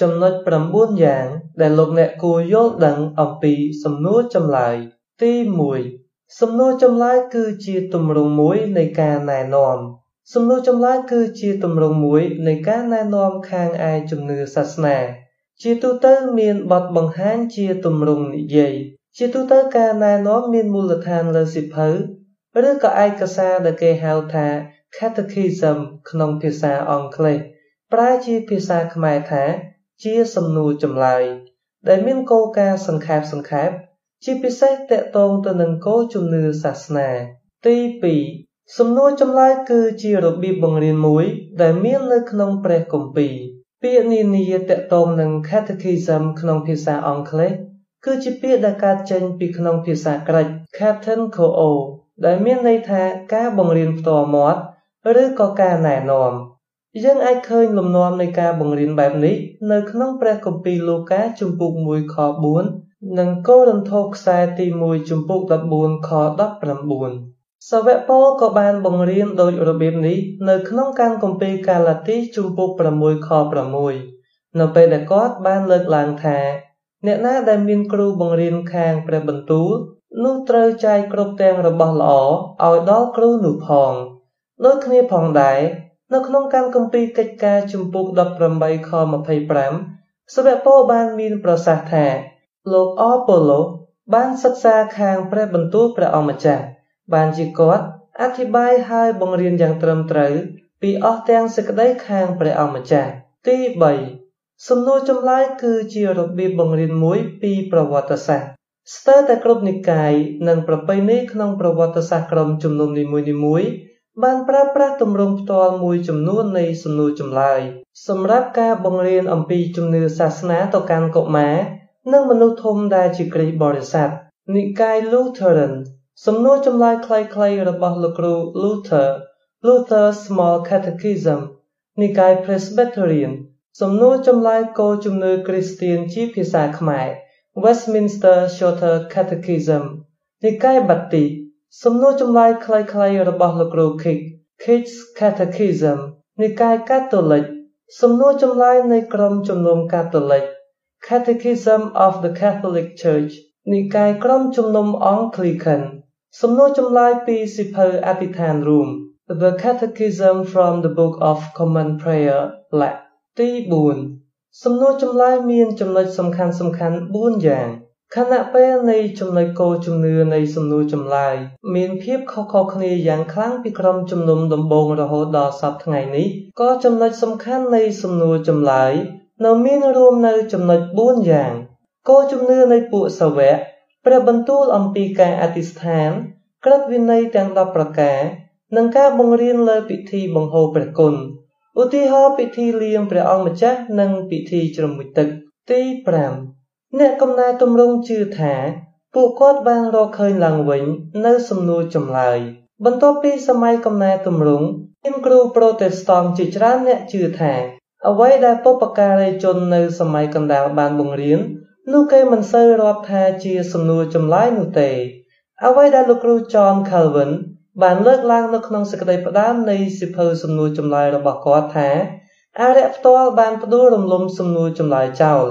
ចំណុច9យ៉ាងដែលលោកអ្នកគួរយល់ដឹងអំពីសំណួរចម្លើយ ទី1សំណួរចម្លើយគឺជាទម្រង់មួយនៃការណែនាំសំណួរចម្លើយគឺជាទម្រង់មួយនៃការណែនាំខាងឯជំនឿសាសនា ជាទូទៅមានបទបង្ហាញជាទម្រង់និយាយជាទូទៅការណែនាំមានមូលដ្ឋានលើសៀវភៅឬក៏ឯកសារដែលគេហៅថា catechism ក្នុងភាសាអង់គ្លេសប្រែជាភាសាខ្មែរថា ជាសំណួរចម្លើយ ដែលមានគោលការណ៍សង្ខេបសង្ខេបជាពិសេសតកតងទៅនឹងគោលជំនឿសាសនា ទី2សំណួរចម្លើយគឺជារបៀបបង្រៀនមួយ ដែលមាននៅក្នុងព្រះគម្ពីរពាក្យនានាតកតងនឹង catechism ក្នុងភាសាអង់គ្លេសគឺជាពាក្យដែលកើតចេញពីក្នុងភាសាក្រិក Captain Ko ដែលមានន័យថាការបង្រៀនផ្ទាល់មាត់ឬក៏ការណែនាំ យើងអាចឃើញលំនាំនៃការបង្រៀនបែបនេះ នៅក្នុងព្រះគម្ពីរលូកាជំពូក1ខ4និងកូរិនថូសខ្សែទី1ជំពូក14ខ19សាវកប៉ូលក៏បានបង្រៀនដោយរបៀបនេះនៅក្នុងកានគម្ពីរកាឡាទីជំពូក6ខ6នៅពេលដែលគាត់បានលើកឡើងថាអ្នកណាដែលមានគ្រូបង្រៀនខាងព្រះបន្ទូលនោះត្រូវចែកគ្រប់ទាំងរបស់ល្អឲ្យដល់គ្រូនោះផង ដូចគ្នាផងដែរ នៅក្នុងកម្មគម្ពីរកិច្ចការជំពូក18ខ25សាវកប៉ូលបានមានប្រសាសន៍ថាលោកអប៉ូឡូបានសិក្សាខាងព្រះបន្ទូលព្រះអង្គម្ចាស់បានជាគាត់អធិប្បាយហើយបង្រៀនយ៉ាងត្រឹមត្រូវពីអស់ទាំងសេចក្តីខាងព្រះអង្គម្ចាស់ទី3សំណួរចម្លើយគឺជារបៀបបង្រៀនមួយពីប្រវត្តិសាស្ត្រស្ទើរតែគ្រប់និកាយនិងប្រពៃណីក្នុងប្រវត្តិសាស្ត្រក្រុមជំនុំនីមួយៗ បានប្រើប្រាស់ទម្រង់ផ្ទាល់មួយចំនួននៃសំណួរចម្លើយសម្រាប់ការបង្រៀនអំពីជំនឿសាសនាទៅកាន់កុមារនិងមនុស្សធំដែលជាគ្រិស្តបរិស័ទនិកាយ Lutheran សំណួរចម្លើយខ្លីៗរបស់លោកគ្រូ Luther Luther Small Catechism និកាយ Presbyterian សំណួរចម្លើយគោលជំនឿគ្រីស្ទានជាភាសាខ្មែរ Westminster Shorter Catechism និកាយបាទី សំណួរចម្លើយខ្លីៗរបស់លោកគ្រូ Kick Kids Catechism និកាយកាតូលិកសំណួរចម្លើយនៃក្រុមជំនុំកាតូលិក Catechism of the Catholic Church និកាយក្រុមជំនុំអង់គ្លីខានសំណួរចម្លើយពីសិភៅអធិដ្ឋានរួម The Catechism from the Book of Common Prayer លក្ខទី4សំណួរចម្លើយមានចំណុចសំខាន់សំខាន់4យ៉ាង ខណៈពេលនៃចំណុចគោលជំនឿនៃសំណួរចម្លើយមានភាពខុសៗគ្នាយ៉ាងខ្លាំងពីក្រុមជំនុំដំបូងរហូតដល់សប្តាហ៍ថ្ងៃនេះក៏ចំណុចសំខាន់នៃសំណួរចម្លើយនៅមានរួមនៅចំណុច4យ៉ាងគោលជំនឿនៃពួកសាវកព្រះបន្ទូលអំពីការអធិស្ឋានក្រឹតវិន័យទាំង10ប្រការនិងការបង្រៀនលើពិធីបង្ហូរព្រះគុណឧទាហរណ៍ពិធីលៀងព្រះអង្គម្ចាស់និងពិធីជ្រមុជទឹកទី5 អ្នកកំណែទម្រង់ជឿថា ពួកគាត់បានរកឃើញឡើងវិញនៅសំណួរចម្លើយ បន្ទាប់ពីសម័យកំណែទម្រង់មានគ្រូប្រូតេស្តង់ជាច្រើនអ្នកជឿថាអ្វីដែលពុព្វការីជននៅសម័យកណ្ដាលបានបង្រៀននោះគេមិនសូវរាប់ថាជាសំណួរចម្លើយនោះទេ អ្វីដែលលោកគ្រូ John Calvin បានលើកឡើងនៅក្នុងសេចក្តីផ្ដាំនៃសិភៅសំណួរចម្លើយរបស់គាត់ថាអរិយផ្ទាល់បានផ្ដួលរំលំសំណួរចម្លើយចោល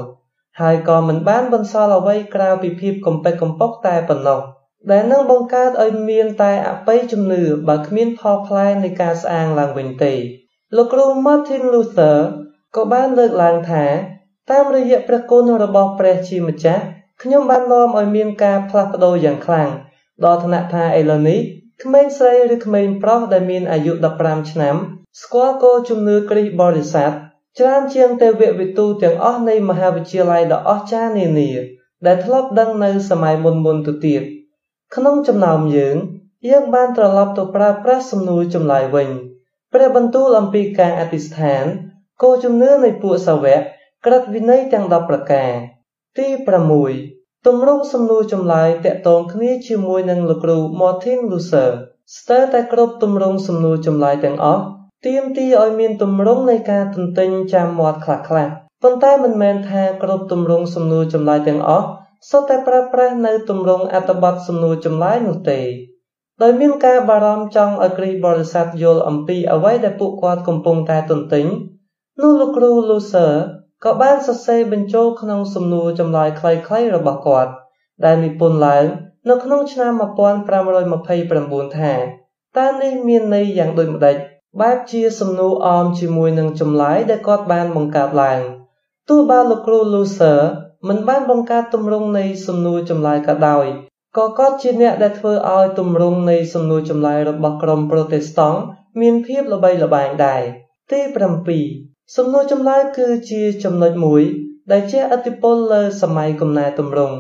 ហើយក៏មិនបានបន្សល់អ្វីក្រៅពីភាពកំពេចកំពុកតែប៉ុណ្ណោះដែលនឹងបង្កើតឲ្យមានតែអបិយជំនឿបើគ្មានផលផ្លែនៃការស្អាងឡើងវិញទេលោកគ្រូ Martin Luther ក៏បានលើកឡើងថា តាមរយៈព្រះគុណរបស់ព្រះជាម្ចាស់ខ្ញុំបាននាំឲ្យមានការផ្លាស់ប្ដូរយ៉ាងខ្លាំងដល់ថ្នាក់ថាឥឡូវនេះក្មេងស្រីឬក្មេងប្រុសដែលមានអាយុ15ឆ្នាំស្គាល់គោលជំនឿគ្រិស្តបរិស័ទ ច្រើនជាងទេវវិទូទាំងអស់នៃមហាវិទ្យាល័យដ៏អស្ចារ្យនានា ដែលធ្លាប់ដឹងនៅសម័យមុនមុនទៅទៀតក្នុងចំណោមយើង យើងបានត្រឡប់ទៅប្រើប្រាស់សំណួរចម្លើយវិញព្រះបន្ទូលអំពីការអធិស្ឋានគោលជំនឿនៃពួកសាវកក្រឹតវិន័យទាំង10ប្រការ ទី6ទម្រង់សំណួរចម្លើយតាក់ទងគ្នាជាមួយនឹងលោកគ្រូ Martin Luther ស្ទើរតែគ្រប់ទម្រង់សំណួរចម្លើយទាំងអស់ ទាមទារឲ្យមានទម្រង់នៃការទន្ទិញចាំមាត់ខ្លះខ្លះប៉ុន្តែមិនមែនថាគ្រប់ទម្រង់សំណួរចម្លើយទាំងអស់សុទ្ធតែប្រើប្រាស់នៅទម្រង់អត្ថបទសំណួរចម្លើយនោះទេដោយមានការបារម្ភចង់ឲ្យគ្រីស្ទបរិស័ទយល់អំពីអ្វីដែលពួកគាត់កំពុងតែទន្ទិញនោះលោកគ្រូ Loser ក៏បានសរសេរបញ្ចូលក្នុងសំណួរចម្លើយខ្លីៗរបស់គាត់ដែលនិពន្ធឡើងនៅក្នុងឆ្នាំ1529ថាតើនេះមានន័យយ៉ាងដូចម្តេច បែបជាសំណួរអមជាមួយនឹងចម្លើយដែលគាត់បានបង្កើតឡើងទោះបើលោកគ្រូ Loser មិនបានបង្កើតទម្រង់នៃសំណួរចម្លើយក៏ដោយក៏គាត់ជាអ្នកដែលធ្វើឲ្យទម្រង់នៃសំណួរចម្លើយរបស់ក្រុមប្រូតេស្តង់មានភាពល្បីល្បាញដែរទី7សំណួរចម្លើយគឺជាចំណុចមួយ ដែលជះឥទ្ធិពលលើសម័យកំណែទម្រង់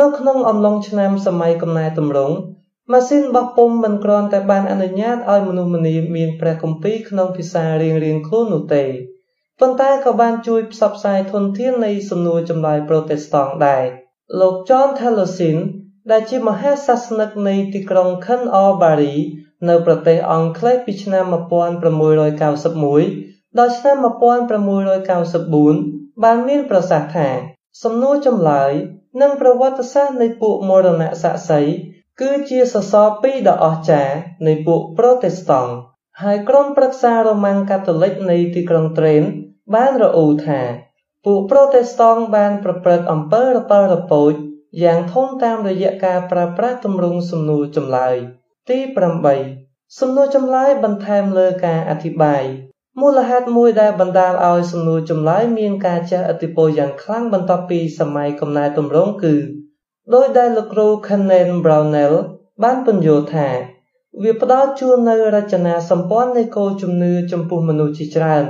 នៅក្នុងអំឡុងឆ្នាំសម័យកំណែទម្រង់ ម៉ាស៊ីនបោះពុម្ពមិនគ្រាន់តែបានអនុញ្ញាតឲ្យមនុស្សម្នាមានព្រះគម្ពីរក្នុងភាសារៀងៗខ្លួននោះទេប៉ុន្តែក៏បានជួយផ្សព្វផ្សាយធនធាននៃសំណួរចម្លើយប្រូតេស្តង់ដែរលោក John Taliesin ដែលជាមហាសាសនិកនៃទីក្រុង Canterbury នៅប្រទេសអង់គ្លេសពីឆ្នាំ1691ដល់ឆ្នាំ1694បានមានប្រសាសន៍ថា សំណួរចម្លើយ និងប្រវត្តិសាស្ត្រនៃពួកមរណៈសាក្សី គឺជាសសរពីរដ៏អស្ចារ្យនៃពួកប្រូតេស្តង់ហើយក្រុមប្រឹក្សារ៉ូម៉ាំងកាតូលិកនៃទីក្រុងត្រេនបានរអ៊ូថាពួកប្រូតេស្តង់បានប្រព្រឹត្តអំពើរប៉ាល់រពូចយ៉ាងធំតាមរយៈការប្រើប្រាស់ទម្រង់សំណួរចម្លើយ ទី8សំណួរចម្លើយបន្ថែមលើការអធិប្បាយមូលហេតុមួយដែលបណ្ដាលឲ្យសំណួរចម្លើយមានការជះឥទ្ធិពលយ៉ាងខ្លាំងបន្ទាប់ពីសម័យកំណែទម្រង់គឺ ដោយដែលលោកគ្រូ Kenneth Brownell បានពន្យល់ថាវាផ្ដល់ជូននូវរចនាសម្ព័ន្ធនៃគោលជំនឿចំពោះមនុស្សជាច្រើន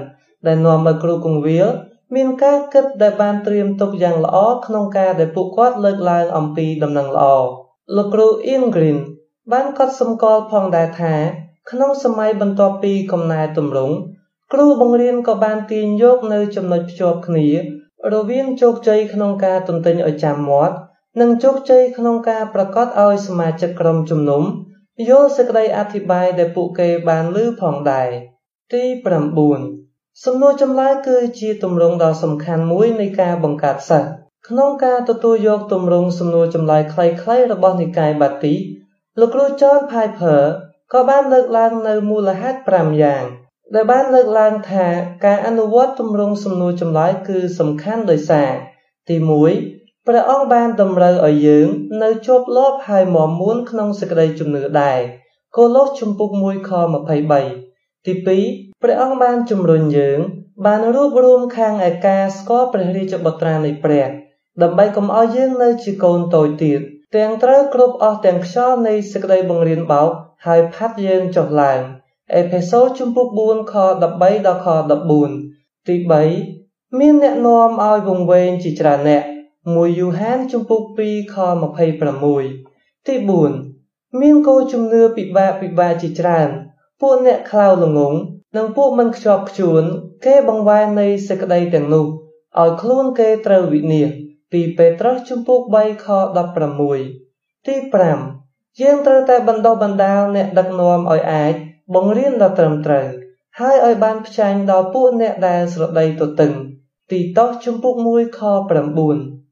ដែលនាំឲ្យគ្រូគង្វាលមានការគិតដែលបានត្រៀមទុកយ៉ាងល្អក្នុងការដែលពួកគាត់លើកឡើងអំពីដំណឹងល្អលោកគ្រូ Ian Green បានកត់សម្គាល់ផងដែរថា ក្នុងសម័យបន្ទាប់ពីកំណែទម្រង់គ្រូបង្រៀនក៏បានទាញយកនៅចំណុចភ្ជាប់គ្នា រវាងជោគជ័យក្នុងការទន្ទិញឲ្យចាំមាត់ និងជោគជ័យក្នុងការប្រកាសឲ្យសមាជិកក្រុមជំនុំយល់សេចក្តីអធិប្បាយដែលពួកគេបានលើផងដែរទី9សំណួរចម្លើយគឺជាទម្រង់ដ៏សំខាន់មួយនៃការបង្កើតសិស្សក្នុងការទទួលយកទម្រង់សំណួរចម្លើយខ្លីៗរបស់និកាយបាទីលោកគ្រូ John Piper ក៏បានលើកឡើងនៅមូលហេតុ5យ៉ាងដែលបានលើកឡើងថាការអនុវត្តទម្រង់សំណួរចម្លើយគឺសំខាន់ដោយសារទី1 ព្រះអង្គបានតម្រូវឲ្យយើងនៅជាប់លាប់ហើយមាំមួនក្នុងសេចក្តីជំនឿដែរកូឡូសជំពូក1ខ23ទី2ព្រះអង្គបានជំរុញយើង បានរួបរวมខាងឯកាស្គាល់ព្រះរាជបុត្រានៃព្រះដើម្បីកុំឲ្យយើងនៅជាកូនតូចទៀតទាំងត្រូវគ្រប់អស់ទាំងខ្យល់នៃសេចក្តីបង្រៀនបោកហើយផាត់យើងចុះឡើងអេផេសូសជំពូក4ខ13ដល់ខ14ទី3មានអ្នកនាំឲ្យវង្វេងជាច្រើនអ្នក 1យូហានជំពូក2ខ26ទី4មានគោលជំនឿពិបាកពិបាកជាច្រើនពួកអ្នកខ្លៅល្ងងនិងពួកមិនខ្ជាប់ខ្ជួន គេបង្វែរនៃសេចក្តីទាំងនោះឲ្យខ្លួនគេត្រូវវិនាសពីពេត្រុសជំពូក3ខ16ទី5យើងត្រូវតែបណ្ដុះបណ្ដាលអ្នកដឹកនាំឲ្យអាច បង្រៀនដល់ត្រឹមត្រូវហើយឲ្យបានផ្ចាញ់ដល់ពួកអ្នកដែលស្រដីទទឹងទីតោសជំពូក1ខ9